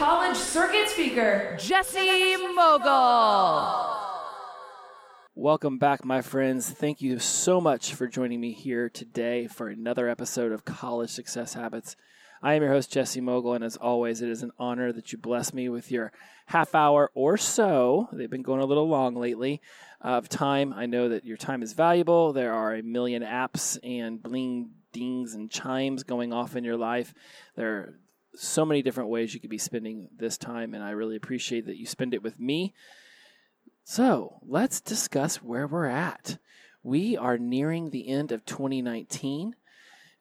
college circuit speaker, Jesse Mogul. Welcome back, my friends. Thank you so much for joining me here today for another episode of College Success Habits. I am your host, Jesse Mogul, and as always, it is an honor that you bless me with your half hour or so. They've been going a little long lately of time. I know that your time is valuable. There are a million apps and bling dings and chimes going off in your life. There are so many different ways you could be spending this time, and I really appreciate that you spend it with me. So let's discuss where we're at. We are nearing the end of 2019.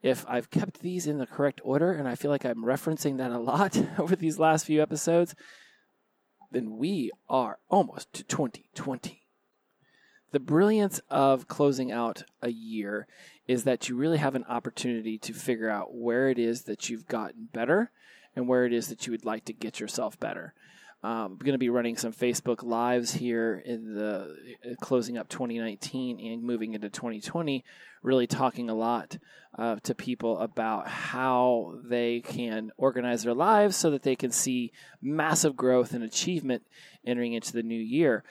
If I've kept these in the correct order, and I feel like I'm referencing that a lot over these last few episodes, then we are almost to 2020. The brilliance of closing out a year is that you really have an opportunity to figure out where it is that you've gotten better and where it is that you would like to get yourself better. Um, I'm going to be running some Facebook Lives here in the uh, closing up 2019 and moving into 2020, really talking a lot uh, to people about how they can organize their lives so that they can see massive growth and achievement entering into the new year.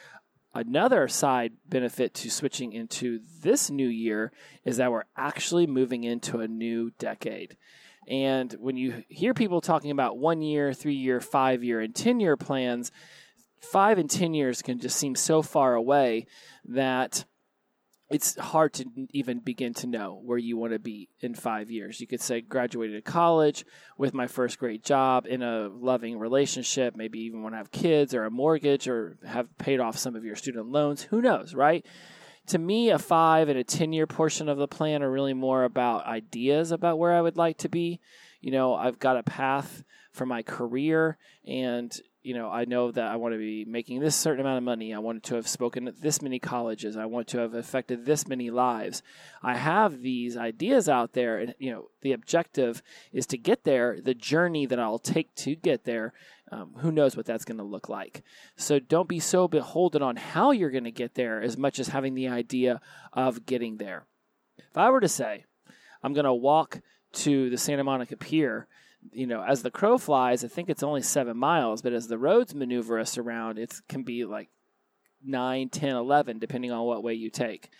Another side benefit to switching into this new year is that we're actually moving into a new decade. And when you hear people talking about one year, three year, five year, and 10 year plans, five and 10 years can just seem so far away that it's hard to even begin to know where you want to be in five years. You could say, graduated college with my first great job in a loving relationship, maybe even want to have kids or a mortgage or have paid off some of your student loans. Who knows, right? to me, a five and a 10 year portion of the plan are really more about ideas about where I would like to be. You know, I've got a path for my career, and, you know, I know that I want to be making this certain amount of money. I want to have spoken at this many colleges. I want to have affected this many lives. I have these ideas out there, and, you know, the objective is to get there. The journey that I'll take to get there um, who knows what that's going to look like. So don't be so beholden on how you're going to get there as much as having the idea of getting there. If I were to say, I'm going to walk to the Santa Monica Pier, you know, as the crow flies, I think it's only seven miles, but as the roads maneuver us around, it can be like 9, 10, 11, depending on what way you take.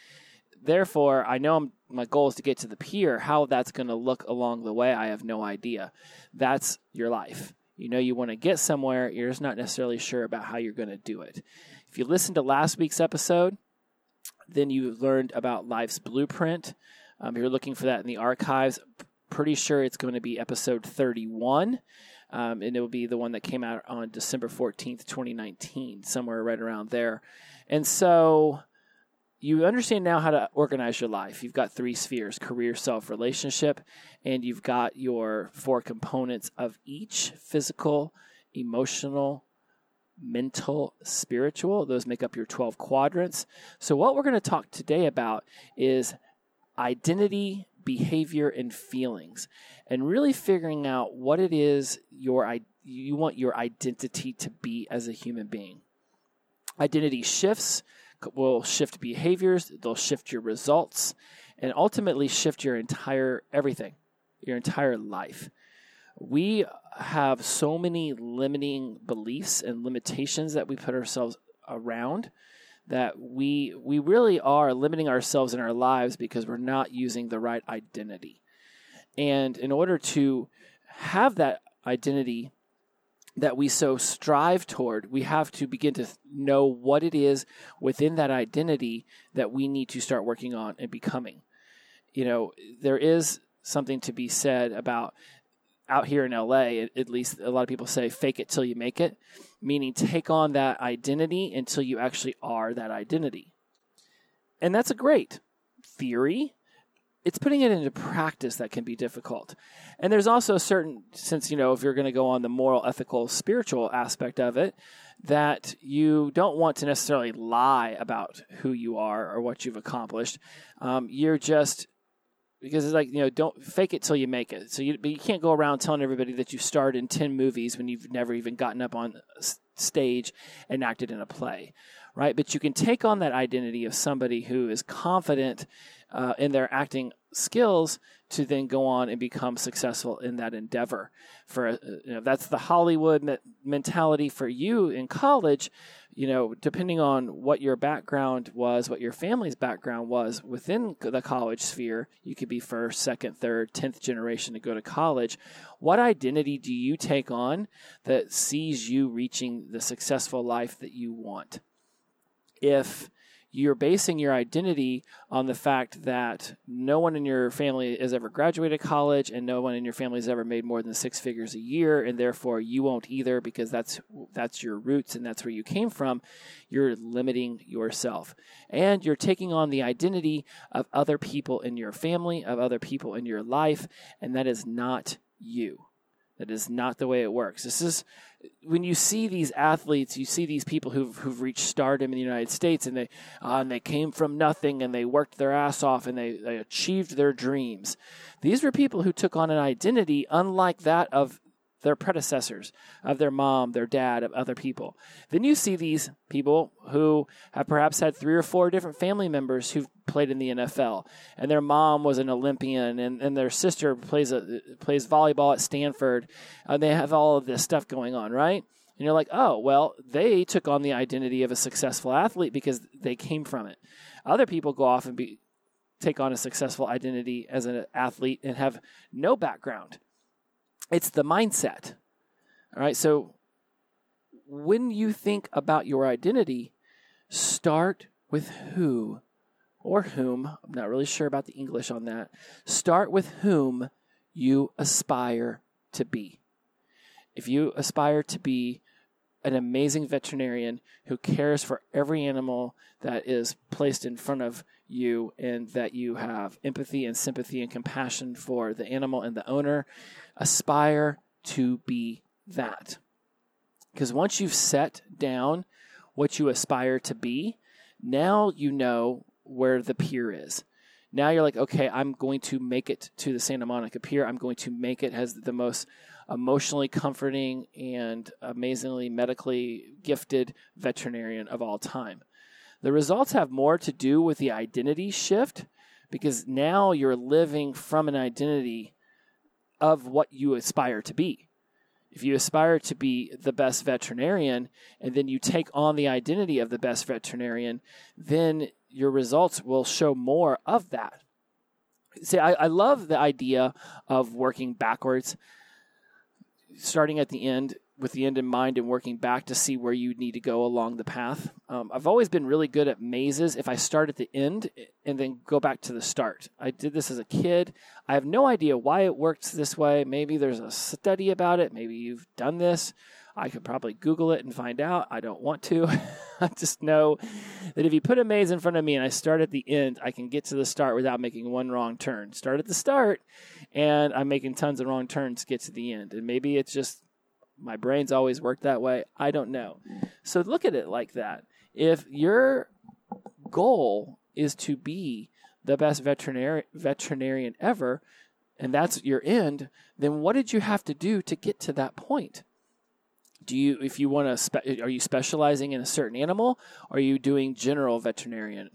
Therefore, I know I'm, my goal is to get to the pier. How that's going to look along the way, I have no idea. That's your life. You know you want to get somewhere, you're just not necessarily sure about how you're going to do it. If you listened to last week's episode, then you learned about life's blueprint. Um, you're looking for that in the archives. Pretty sure it's going to be episode 31. Um, and it will be the one that came out on December 14th, 2019, somewhere right around there. And so you understand now how to organize your life. You've got three spheres career, self, relationship, and you've got your four components of each physical, emotional, mental, spiritual. Those make up your 12 quadrants. So, what we're going to talk today about is identity, behavior, and feelings, and really figuring out what it is your you want your identity to be as a human being. Identity shifts will shift behaviors, they'll shift your results, and ultimately shift your entire everything, your entire life. We have so many limiting beliefs and limitations that we put ourselves around that we we really are limiting ourselves in our lives because we're not using the right identity. And in order to have that identity that we so strive toward, we have to begin to know what it is within that identity that we need to start working on and becoming. You know, there is something to be said about out here in LA, at least a lot of people say fake it till you make it, meaning take on that identity until you actually are that identity. And that's a great theory. it's putting it into practice that can be difficult. And there's also a certain, since, you know, if you're going to go on the moral, ethical, spiritual aspect of it, that you don't want to necessarily lie about who you are or what you've accomplished. Um, you're just, because it's like, you know, don't fake it till you make it. So you, but you can't go around telling everybody that you starred in 10 movies when you've never even gotten up on stage and acted in a play, right? But you can take on that identity of somebody who is confident uh, in their acting skills to then go on and become successful in that endeavor. For uh, you know, that's the Hollywood mentality for you in college. You know, depending on what your background was, what your family's background was within the college sphere, you could be first, second, third, tenth generation to go to college. What identity do you take on that sees you reaching the successful life that you want? If you're basing your identity on the fact that no one in your family has ever graduated college and no one in your family has ever made more than six figures a year and therefore you won't either because that's that's your roots and that's where you came from. You're limiting yourself. And you're taking on the identity of other people in your family of other people in your life and that is not you that is not the way it works. This is when you see these athletes, you see these people who've, who've reached stardom in the United States, and they uh, and they came from nothing, and they worked their ass off, and they, they achieved their dreams. These were people who took on an identity unlike that of their predecessors, of their mom, their dad, of other people. Then you see these people who have perhaps had three or four different family members who've played in the NFL, and their mom was an Olympian, and, and their sister plays a, plays volleyball at Stanford. And they have all of this stuff going on, right? And you're like, oh, well, they took on the identity of a successful athlete because they came from it. Other people go off and be take on a successful identity as an athlete and have no background it's the mindset. All right. So when you think about your identity, start with who or whom. I'm not really sure about the English on that. Start with whom you aspire to be. If you aspire to be an amazing veterinarian who cares for every animal that is placed in front of you and that you have empathy and sympathy and compassion for the animal and the owner, aspire to be that. Because once you've set down what you aspire to be, now you know where the pier is. Now you're like, okay, I'm going to make it to the Santa Monica Pier. I'm going to make it as the most emotionally comforting and amazingly medically gifted veterinarian of all time. The results have more to do with the identity shift because now you're living from an identity of what you aspire to be. If you aspire to be the best veterinarian and then you take on the identity of the best veterinarian, then your results will show more of that. See, I, I love the idea of working backwards, starting at the end with the end in mind and working back to see where you need to go along the path. Um, I've always been really good at mazes. If I start at the end and then go back to the start, I did this as a kid. I have no idea why it works this way. Maybe there's a study about it. Maybe you've done this. I could probably Google it and find out. I don't want to. I just know that if you put a maze in front of me and I start at the end, I can get to the start without making one wrong turn. Start at the start, and I'm making tons of wrong turns to get to the end. And maybe it's just my brain's always worked that way. I don't know. So look at it like that. If your goal is to be the best veterinary, veterinarian ever, and that's your end, then what did you have to do to get to that point? Do you, if you want to, spe- are you specializing in a certain animal? Are you doing general veterinarian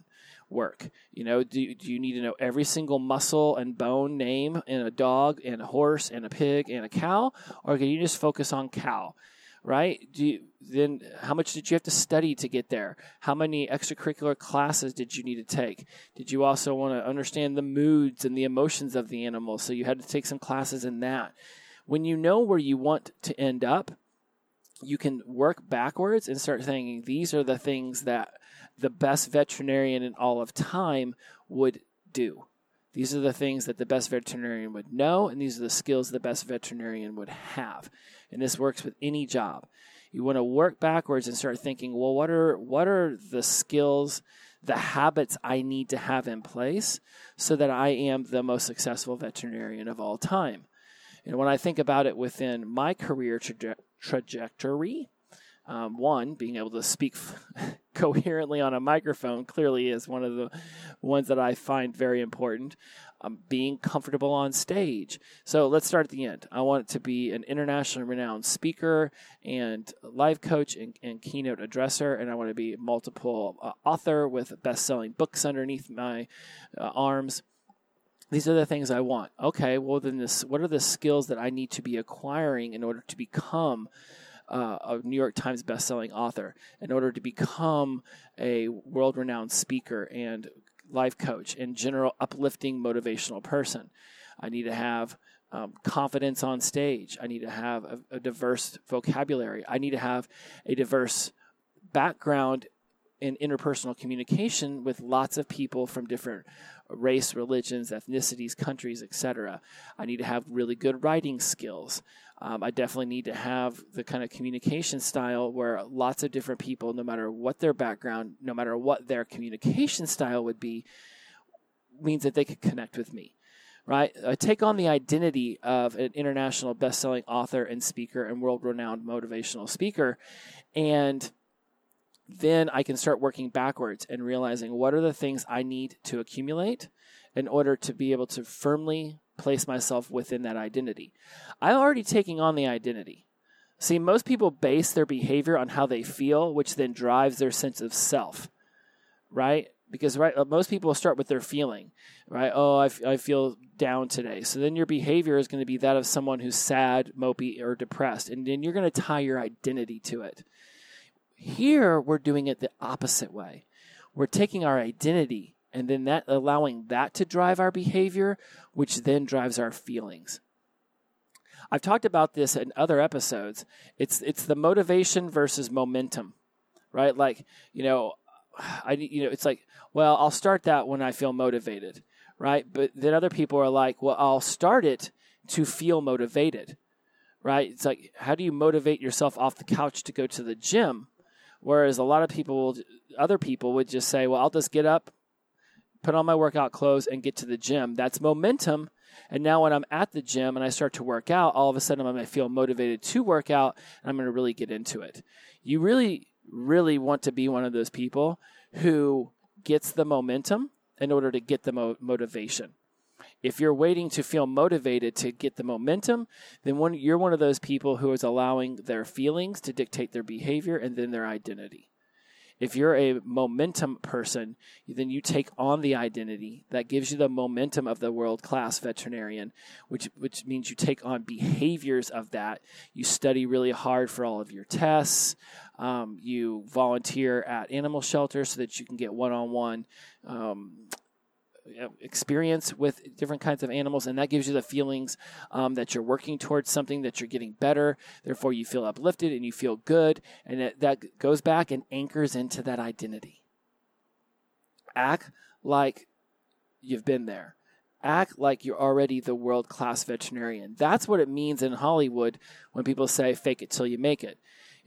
work? You know, do, do you need to know every single muscle and bone name in a dog and a horse and a pig and a cow? Or can you just focus on cow? Right? Do you, then how much did you have to study to get there? How many extracurricular classes did you need to take? Did you also want to understand the moods and the emotions of the animal? So you had to take some classes in that. When you know where you want to end up, you can work backwards and start thinking these are the things that the best veterinarian in all of time would do. These are the things that the best veterinarian would know, and these are the skills the best veterinarian would have. And this works with any job. You want to work backwards and start thinking, well, what are what are the skills, the habits I need to have in place so that I am the most successful veterinarian of all time? And when I think about it within my career traje- trajectory, um, one, being able to speak coherently on a microphone clearly is one of the ones that I find very important. Um, being comfortable on stage. So let's start at the end. I want to be an internationally renowned speaker and life coach and, and keynote addresser, and I want to be multiple uh, author with best-selling books underneath my uh, arms these are the things I want. Okay, well then this what are the skills that I need to be acquiring in order to become uh, a New York Times bestselling author, in order to become a world-renowned speaker and life coach and general uplifting motivational person. I need to have um, confidence on stage. I need to have a, a diverse vocabulary. I need to have a diverse background in interpersonal communication with lots of people from different race, religions, ethnicities, countries, etc. I need to have really good writing skills. Um, I definitely need to have the kind of communication style where lots of different people, no matter what their background, no matter what their communication style would be, means that they could connect with me. Right? I take on the identity of an international best-selling author and speaker and world-renowned motivational speaker, and then I can start working backwards and realizing what are the things I need to accumulate in order to be able to firmly place myself within that identity. I'm already taking on the identity. See, most people base their behavior on how they feel, which then drives their sense of self, right? Because right, uh, most people start with their feeling, right? Oh, I, f- I feel down today. So then your behavior is going to be that of someone who's sad, mopey, or depressed, and then you're going to tie your identity to it. Here, we're doing it the opposite way. We're taking our identity and then that allowing that to drive our behavior, which then drives our feelings. I've talked about this in other episodes. It's it's the motivation versus momentum, right? Like you know, I you know it's like well I'll start that when I feel motivated, right? But then other people are like, well I'll start it to feel motivated, right? It's like how do you motivate yourself off the couch to go to the gym? Whereas a lot of people, other people would just say, well I'll just get up, put on my workout clothes, and get to the gym. That's momentum. And now when I'm at the gym and I start to work out, all of a sudden I'm going to feel motivated to work out and I'm going to really get into it. You really, really want to be one of those people who gets the momentum in order to get the mo- motivation. If you're waiting to feel motivated to get the momentum, then one, you're one of those people who is allowing their feelings to dictate their behavior and then their identity. If you're a momentum person, then you take on the identity that gives you the momentum of the world class veterinarian, which which means you take on behaviors of that. You study really hard for all of your tests. Um, you volunteer at animal shelters so that you can get one on one experience with different kinds of animals, and that gives you the feelings um, that you're working towards something, that you're getting better. Therefore, you feel uplifted and you feel good, and it, that goes back and anchors into that identity. Act like you've been there. Act like you're already the world class veterinarian. That's what it means in Hollywood when people say fake it till you make it,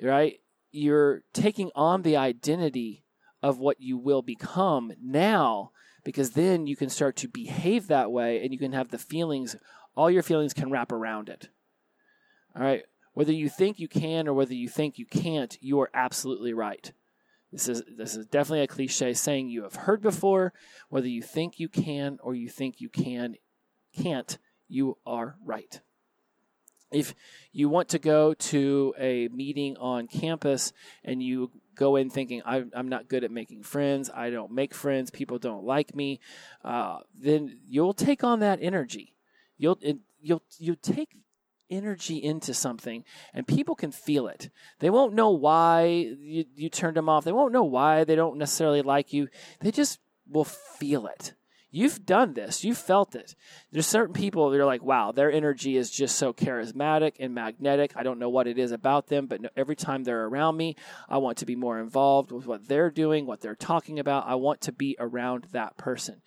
right? You're taking on the identity of what you will become now because then you can start to behave that way and you can have the feelings, all your feelings can wrap around it. All right. Whether you think you can or whether you think you can't, you are absolutely right. This is this is definitely a cliche saying you have heard before. Whether you think you can or you think you can can't, you are right. If you want to go to a meeting on campus and you go in thinking I'm not good at making friends, I don't make friends, people don't like me, uh, then you'll take on that energy. You'll you'll you take energy into something and people can feel it. They won't know why you, you turned them off. They won't know why they don't necessarily like you. They just will feel it. You've done this. You've felt it. There's certain people that are like, wow, their energy is just so charismatic and magnetic. I don't know what it is about them, but every time they're around me, I want to be more involved with what they're doing, what they're talking about. I want to be around that person.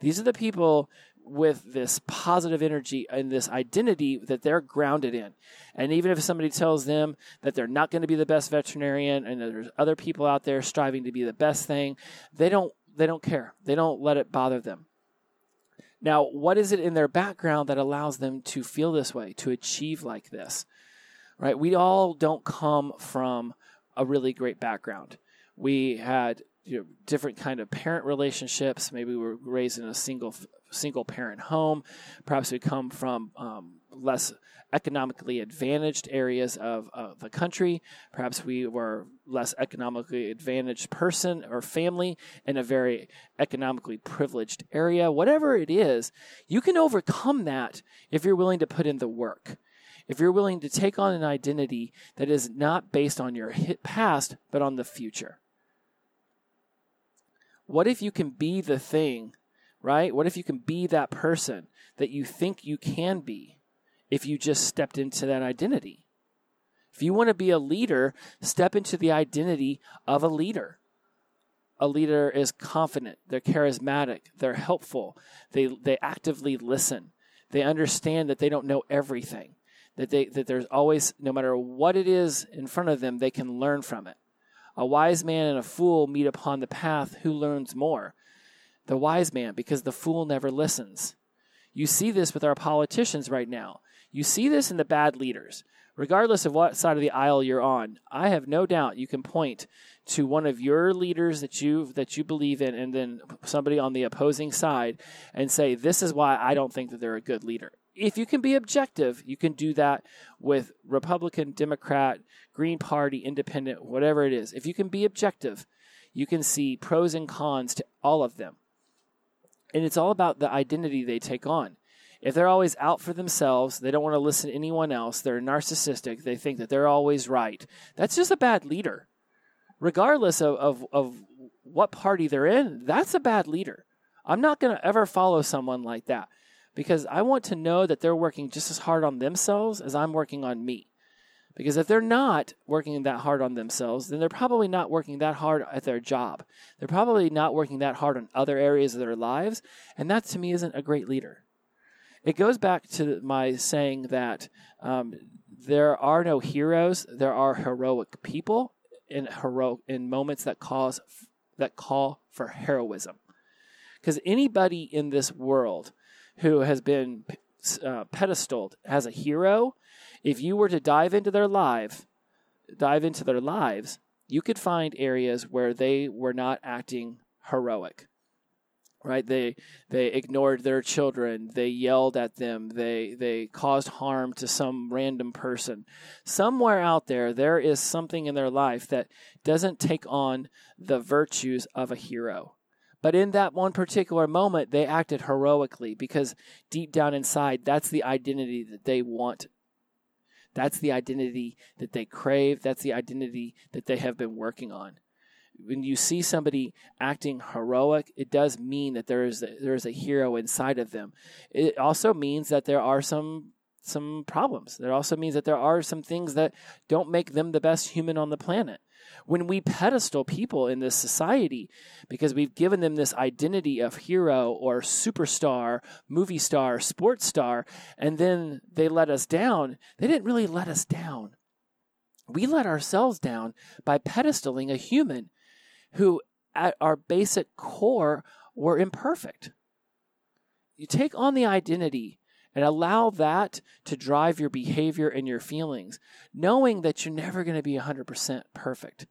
These are the people with this positive energy and this identity that they're grounded in. And even if somebody tells them that they're not going to be the best veterinarian and there's other people out there striving to be the best thing, they don't they don't care. They don't let it bother them. Now, what is it in their background that allows them to feel this way, to achieve like this? Right? We all don't come from a really great background. We had you know, different kind of parent relationships. Maybe we were raised in a single single parent home. Perhaps we come from um, less economically advantaged areas of, of the country. Perhaps we were less economically advantaged person or family in a very economically privileged area. Whatever it is, you can overcome that if you're willing to put in the work. If you're willing to take on an identity that is not based on your past, but on the future. What if you can be the thing, right? What if you can be that person that you think you can be if you just stepped into that identity? If you want to be a leader, step into the identity of a leader. A leader is confident, they're charismatic, they're helpful, they, they actively listen, they understand that they don't know everything, that, they, that there's always, no matter what it is in front of them, they can learn from it. A wise man and a fool meet upon the path. Who learns more? The wise man, because the fool never listens. You see this with our politicians right now. You see this in the bad leaders. Regardless of what side of the aisle you're on, I have no doubt you can point to one of your leaders that you that you believe in and then somebody on the opposing side and say this is why I don't think that they're a good leader if you can be objective, you can do that with Republican, Democrat, Green Party, Independent, whatever it is. If you can be objective, you can see pros and cons to all of them. And it's all about the identity they take on. If they're always out for themselves, they don't want to listen to anyone else, they're narcissistic, they think that they're always right, that's just a bad leader. Regardless of, of, of what party they're in, that's a bad leader. I'm not going to ever follow someone like that because I want to know that they're working just as hard on themselves as I'm working on me. Because if they're not working that hard on themselves, then they're probably not working that hard at their job. They're probably not working that hard on other areas of their lives. And that to me isn't a great leader. It goes back to my saying that um, there are no heroes, there are heroic people in, hero- in moments that, cause, that call for heroism. Because anybody in this world who has been uh, pedestaled as a hero, if you were to dive into their life, dive into their lives, you could find areas where they were not acting heroic. Right? They they ignored their children, they yelled at them, they they caused harm to some random person. Somewhere out there there is something in their life that doesn't take on the virtues of a hero. But in that one particular moment, they acted heroically because deep down inside, that's the identity that they want. That's the identity that they crave. That's the identity that they have been working on. When you see somebody acting heroic, it does mean that there is a, there is a hero inside of them. It also means that there are some some problems. It also means that there are some things that don't make them the best human on the planet when we pedestal people in this society because we've given them this identity of hero or superstar, movie star, sports star, and then they let us down, they didn't really let us down. We let ourselves down by pedestaling a human who, at our basic core, were imperfect. You take on the identity and allow that to drive your behavior and your feelings, knowing that you're never going to be 100% perfect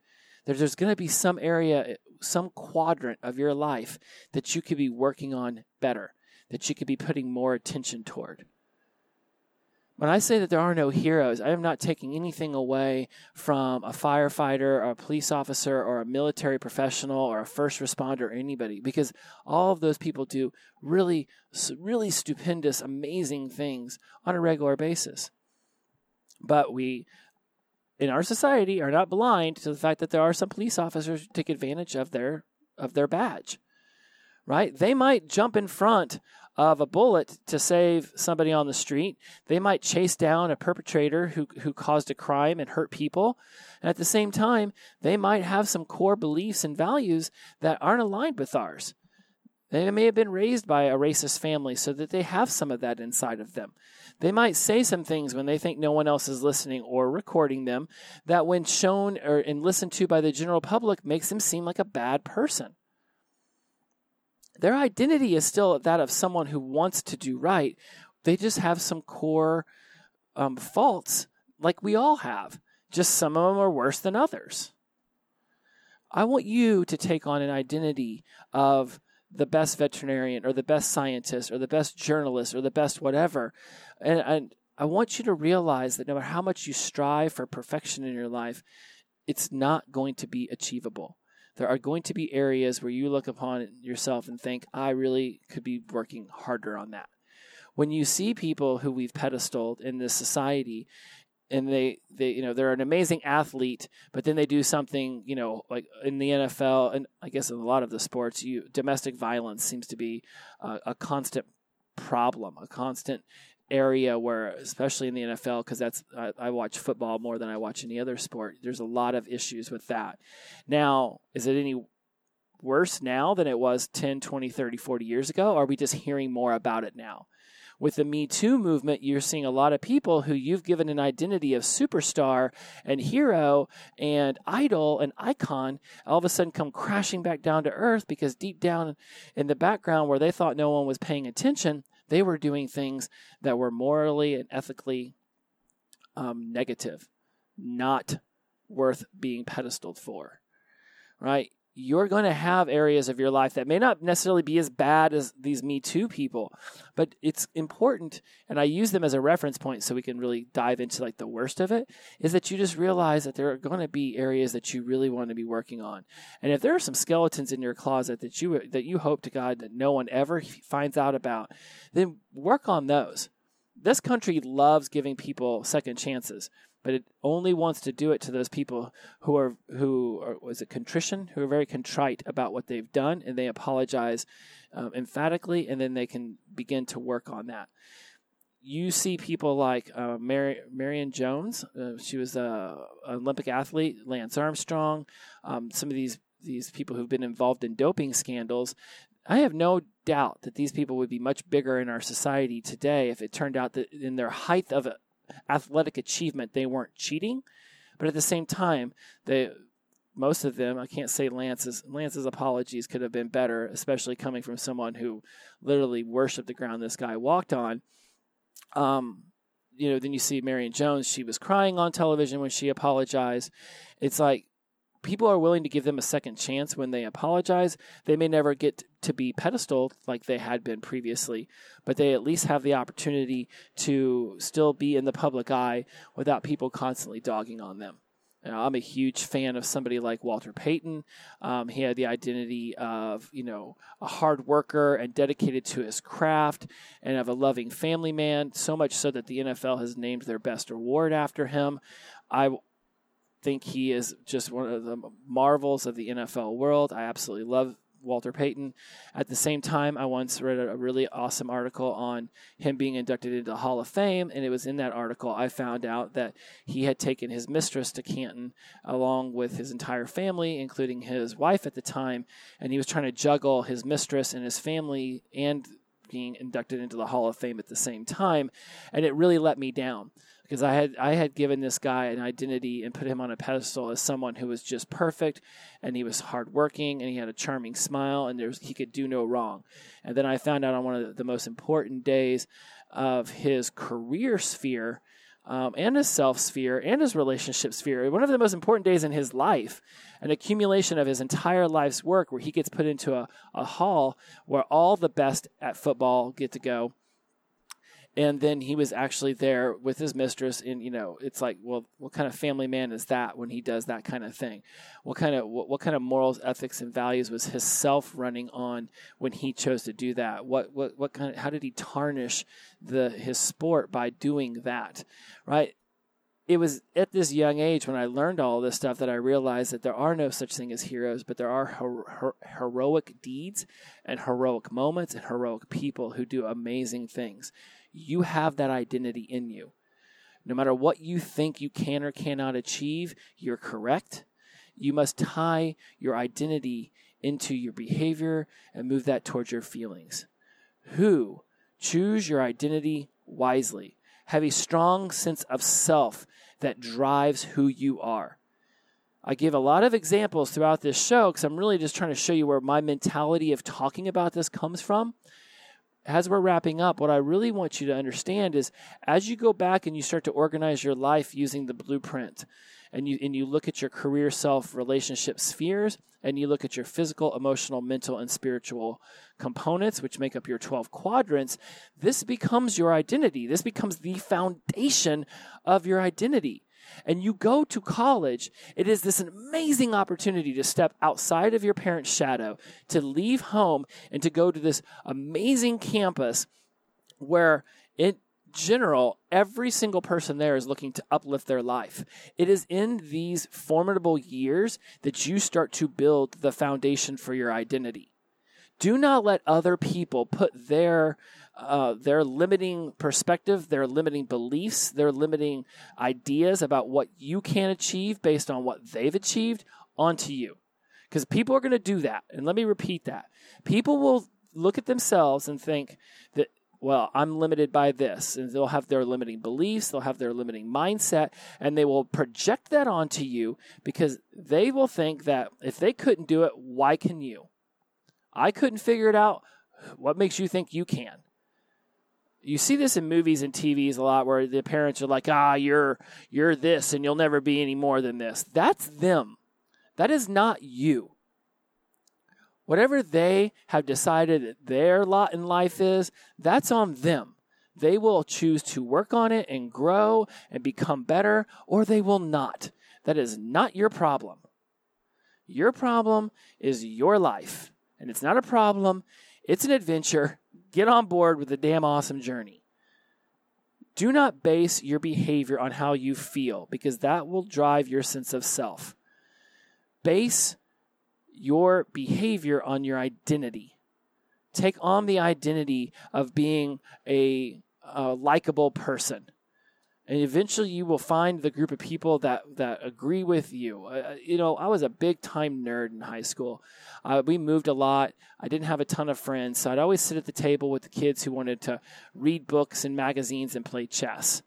That there's going to be some area, some quadrant of your life that you could be working on better, that you could be putting more attention toward. When I say that there are no heroes, I am not taking anything away from a firefighter or a police officer or a military professional or a first responder or anybody because all of those people do really, really stupendous, amazing things on a regular basis. But we in our society are not blind to the fact that there are some police officers who take advantage of their of their badge. Right? They might jump in front of a bullet to save somebody on the street. They might chase down a perpetrator who, who caused a crime and hurt people. And at the same time, they might have some core beliefs and values that aren't aligned with ours. They may have been raised by a racist family so that they have some of that inside of them. They might say some things when they think no one else is listening or recording them that, when shown or and listened to by the general public, makes them seem like a bad person. Their identity is still that of someone who wants to do right. They just have some core um, faults, like we all have. Just some of them are worse than others. I want you to take on an identity of the best veterinarian or the best scientist or the best journalist or the best whatever. And, and I want you to realize that no matter how much you strive for perfection in your life, it's not going to be achievable. There are going to be areas where you look upon yourself and think, I really could be working harder on that. When you see people who we've pedestaled in this society and they they you know they're an amazing athlete but then they do something you know like in the NFL and I guess in a lot of the sports you domestic violence seems to be a, a constant problem a constant area where especially in the NFL because that's I, I watch football more than I watch any other sport there's a lot of issues with that. Now is it any worse now than it was 10 20 30 40 years ago? Are we just hearing more about it now? With the Me Too movement, you're seeing a lot of people who you've given an identity of superstar and hero and idol and icon all of a sudden come crashing back down to earth because deep down in the background where they thought no one was paying attention, they were doing things that were morally and ethically um, negative, not worth being pedestaled for. Right? You're going to have areas of your life that may not necessarily be as bad as these Me Too people, but it's important, and I use them as a reference point so we can really dive into like the worst of it, is that you just realize that there are going to be areas that you really want to be working on. And if there are some skeletons in your closet that you that you hope to God that no one ever finds out about, then work on those. This country loves giving people second chances but it only wants to do it to those people who are who are, was it contrition? Who are very contrite about what they've done and they apologize um, emphatically and then they can begin to work on that. You see people like uh, Mary, Marion Jones uh, she was a, an Olympic athlete Lance Armstrong um, some of these these people who've been involved in doping scandals. I have no doubt that these people would be much bigger in our society today if it turned out that in their height of athletic achievement, they weren't cheating, but at the same time, they most of them, I can't say Lance's Lance's apologies could have been better, especially coming from someone who literally worshipped the ground this guy walked on. Um, you know, then you see Marion Jones, she was crying on television when she apologized. It's like people are willing to give them a second chance when they apologize. They may never get to be pedestaled like they had been previously, but they at least have the opportunity to still be in the public eye without people constantly dogging on them. I'm a huge fan of somebody like Walter Payton. Um, he had the identity of, you know, a hard worker and dedicated to his craft and of a loving family man, so much so that the NFL has named their best award after him. I think he is just one of the marvels of the NFL world. I absolutely love Walter Payton. At the same time, I once read a really awesome article on him being inducted into the Hall of Fame, and it was in that article I found out that he had taken his mistress to Canton along with his entire family, including his wife at the time, and he was trying to juggle his mistress and his family and being inducted into the Hall of Fame at the same time, and it really let me down because I had I had given this guy an identity and put him on a pedestal as someone who was just perfect and he was hardworking and he had a charming smile and there's he could do no wrong. And then I found out on one of the most important days of his career sphere um, and his self sphere and his relationship sphere, one of the most important days in his life, an accumulation of his entire life's work where he gets put into a, a hall where all the best at football get to go and then he was actually there with his mistress and you know it's like well what kind of family man is that when he does that kind of thing? What kind of what, what kind of morals ethics and values was his self running on when he chose to do that? What what what kind of how did he tarnish the his sport by doing that? Right? It was at this young age when I learned all this stuff that I realized that there are no such thing as heroes, but there are her- her- heroic deeds and heroic moments and heroic people who do amazing things you have that identity in you. No matter what you think you can or cannot achieve, you're correct. You must tie your identity into your behavior and move that towards your feelings. Who? Choose your identity wisely. Have a strong sense of self that drives who you are. I give a lot of examples throughout this show because I'm really just trying to show you where my mentality of talking about this comes from. As we're wrapping up, what I really want you to understand is as you go back and you start to organize your life using the blueprint, and you and you look at your career self relationship spheres and you look at your physical emotional mental and spiritual components which make up your 12 quadrants this becomes your identity. This becomes the foundation of your identity and you go to college, it is this amazing opportunity to step outside of your parents' shadow, to leave home, and to go to this amazing campus where, in general, every single person there is looking to uplift their life. It is in these formidable years that you start to build the foundation for your identity. Do not let other people put their uh, their limiting perspective, their limiting beliefs, their limiting ideas about what you can achieve based on what they've achieved onto you. Because people are going to do that. And let me repeat that. People will look at themselves and think that, well, I'm limited by this. And they'll have their limiting beliefs, they'll have their limiting mindset, and they will project that onto you because they will think that if they couldn't do it, why can you? I couldn't figure it out. What makes you think you can? You see this in movies and TVs a lot where the parents are like, "Ah, you're you're this and you'll never be any more than this." That's them. That is not you. Whatever they have decided that their lot in life is, that's on them. They will choose to work on it and grow and become better, or they will not. That is not your problem. Your problem is your life. And it's not a problem, it's an adventure Get on board with the damn awesome journey. Do not base your behavior on how you feel because that will drive your sense of self. Base your behavior on your identity. Take on the identity of being a, a likable person and eventually you will find the group of people that that agree with you. Uh, uh, you know, I was a big time nerd in high school. Uh, we moved a lot. I didn't have a ton of friends, so I'd always sit at the table with the kids who wanted to read books and magazines and play chess.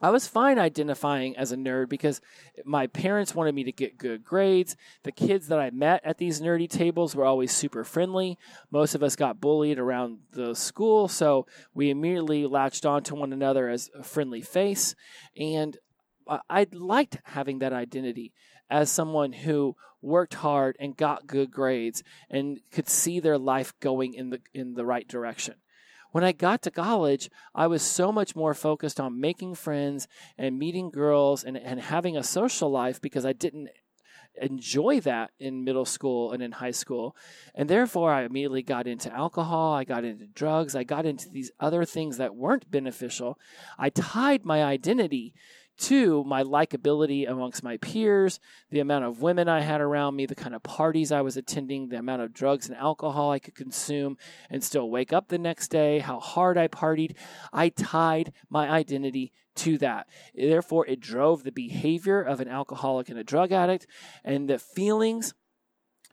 I was fine identifying as a nerd because my parents wanted me to get good grades. The kids that I met at these nerdy tables were always super friendly. Most of us got bullied around the school, so we immediately latched on to one another as a friendly face. And I liked having that identity as someone who worked hard and got good grades and could see their life going in the in the right direction. When I got to college, I was so much more focused on making friends and meeting girls and, and having a social life because I didn't enjoy that in middle school and in high school. And therefore, I immediately got into alcohol, I got into drugs, I got into these other things that weren't beneficial. I tied my identity Two, my likability amongst my peers, the amount of women I had around me, the kind of parties I was attending, the amount of drugs and alcohol I could consume and still wake up the next day, how hard I partied. I tied my identity to that. Therefore, it drove the behavior of an alcoholic and a drug addict and the feelings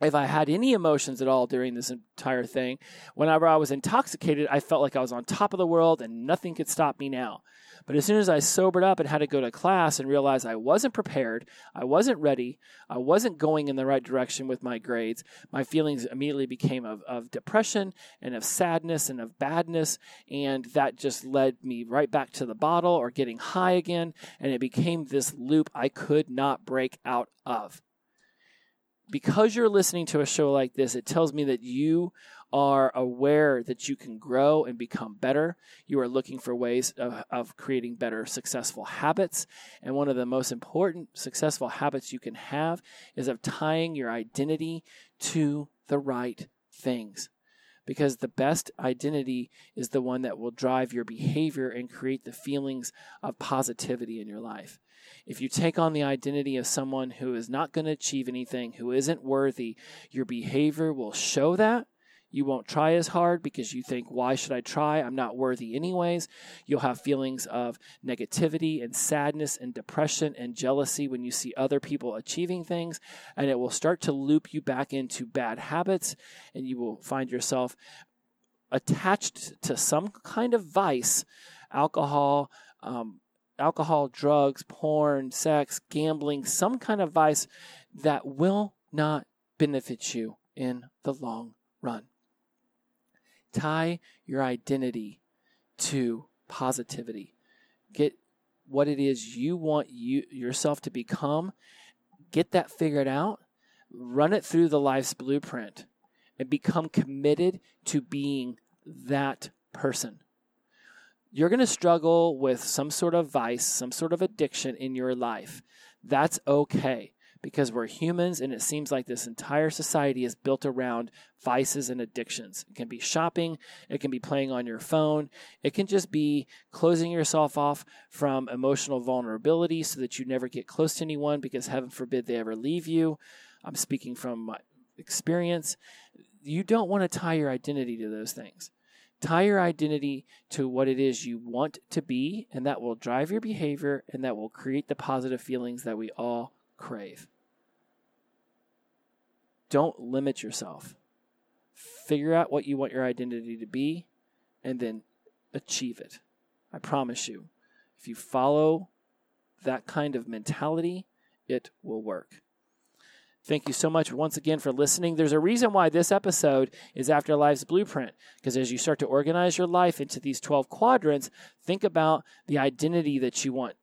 if I had any emotions at all during this entire thing, whenever I was intoxicated, I felt like I was on top of the world and nothing could stop me now. But as soon as I sobered up and had to go to class and realized I wasn't prepared, I wasn't ready, I wasn't going in the right direction with my grades, my feelings immediately became of, of depression and of sadness and of badness. And that just led me right back to the bottle or getting high again. And it became this loop I could not break out of because you're listening to a show like this, it tells me that you are aware that you can grow and become better. You are looking for ways of, of, creating better successful habits. And one of the most important successful habits you can have is of tying your identity to the right things. Because the best identity is the one that will drive your behavior and create the feelings of positivity in your life. If you take on the identity of someone who is not going to achieve anything, who isn't worthy, your behavior will show that You won't try as hard because you think, why should I try? I'm not worthy, anyways. You'll have feelings of negativity and sadness and depression and jealousy when you see other people achieving things. And it will start to loop you back into bad habits. And you will find yourself attached to some kind of vice, alcohol, um, alcohol, drugs, porn, sex, gambling, some kind of vice that will not benefit you in the long run. Tie your identity to positivity. Get what it is you want you yourself to become. Get that figured out. Run it through the life's blueprint and become committed to being that person. You're going to struggle with some sort of vice, some sort of addiction in your life. That's okay because we're humans and it seems like this entire society is built around vices and addictions. It can be shopping, it can be playing on your phone, it can just be closing yourself off from emotional vulnerability so that you never get close to anyone because heaven forbid they ever leave you. I'm speaking from my experience. You don't want to tie your identity to those things. Tie your identity to what it is you want to be, and that will drive your behavior and that will create the positive feelings that we all crave. Don't limit yourself. Figure out what you want your identity to be and then achieve it. I promise you, if you follow that kind of mentality, it will work. Thank you so much once again for listening. There's a reason why this episode is After Life's Blueprint, because as you start to organize your life into these 12 quadrants, think about the identity that you want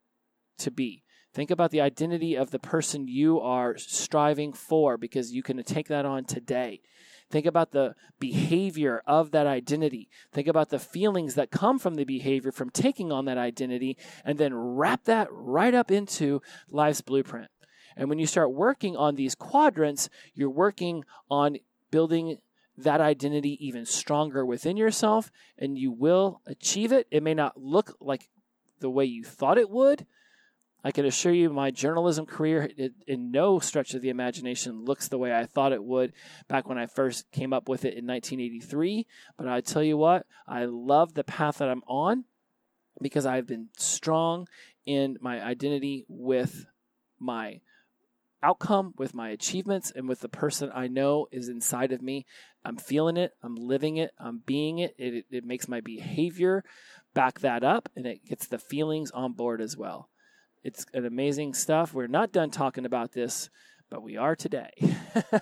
to be. Think about the identity of the person you are striving for because you can take that on today. Think about the behavior of that identity. Think about the feelings that come from the behavior from taking on that identity, and then wrap that right up into life's blueprint. And when you start working on these quadrants, you're working on building that identity even stronger within yourself, and you will achieve it. It may not look like the way you thought it would, I can assure you my journalism career it, in no stretch of the imagination looks the way I thought it would back when I first came up with it in 1983. But I tell you what, I love the path that I'm on because I've been strong in my identity with my outcome, with my achievements, and with the person I know is inside of me. I'm feeling it, I'm living it, I'm being it. It, it, it makes my behavior back that up and it gets the feelings on board as well. It's an amazing stuff. We're not done talking about this, but we are today.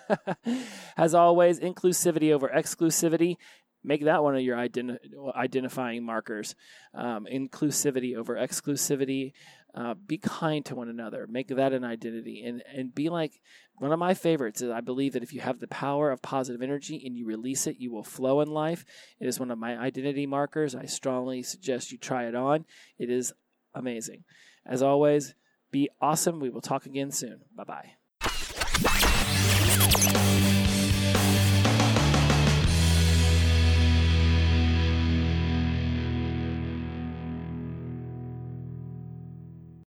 As always, inclusivity over exclusivity. Make that one of your identi- identifying markers. Um, inclusivity over exclusivity. Uh, be kind to one another. Make that an identity, and and be like one of my favorites. Is I believe that if you have the power of positive energy and you release it, you will flow in life. It is one of my identity markers. I strongly suggest you try it on. It is amazing. As always, be awesome. We will talk again soon. Bye bye.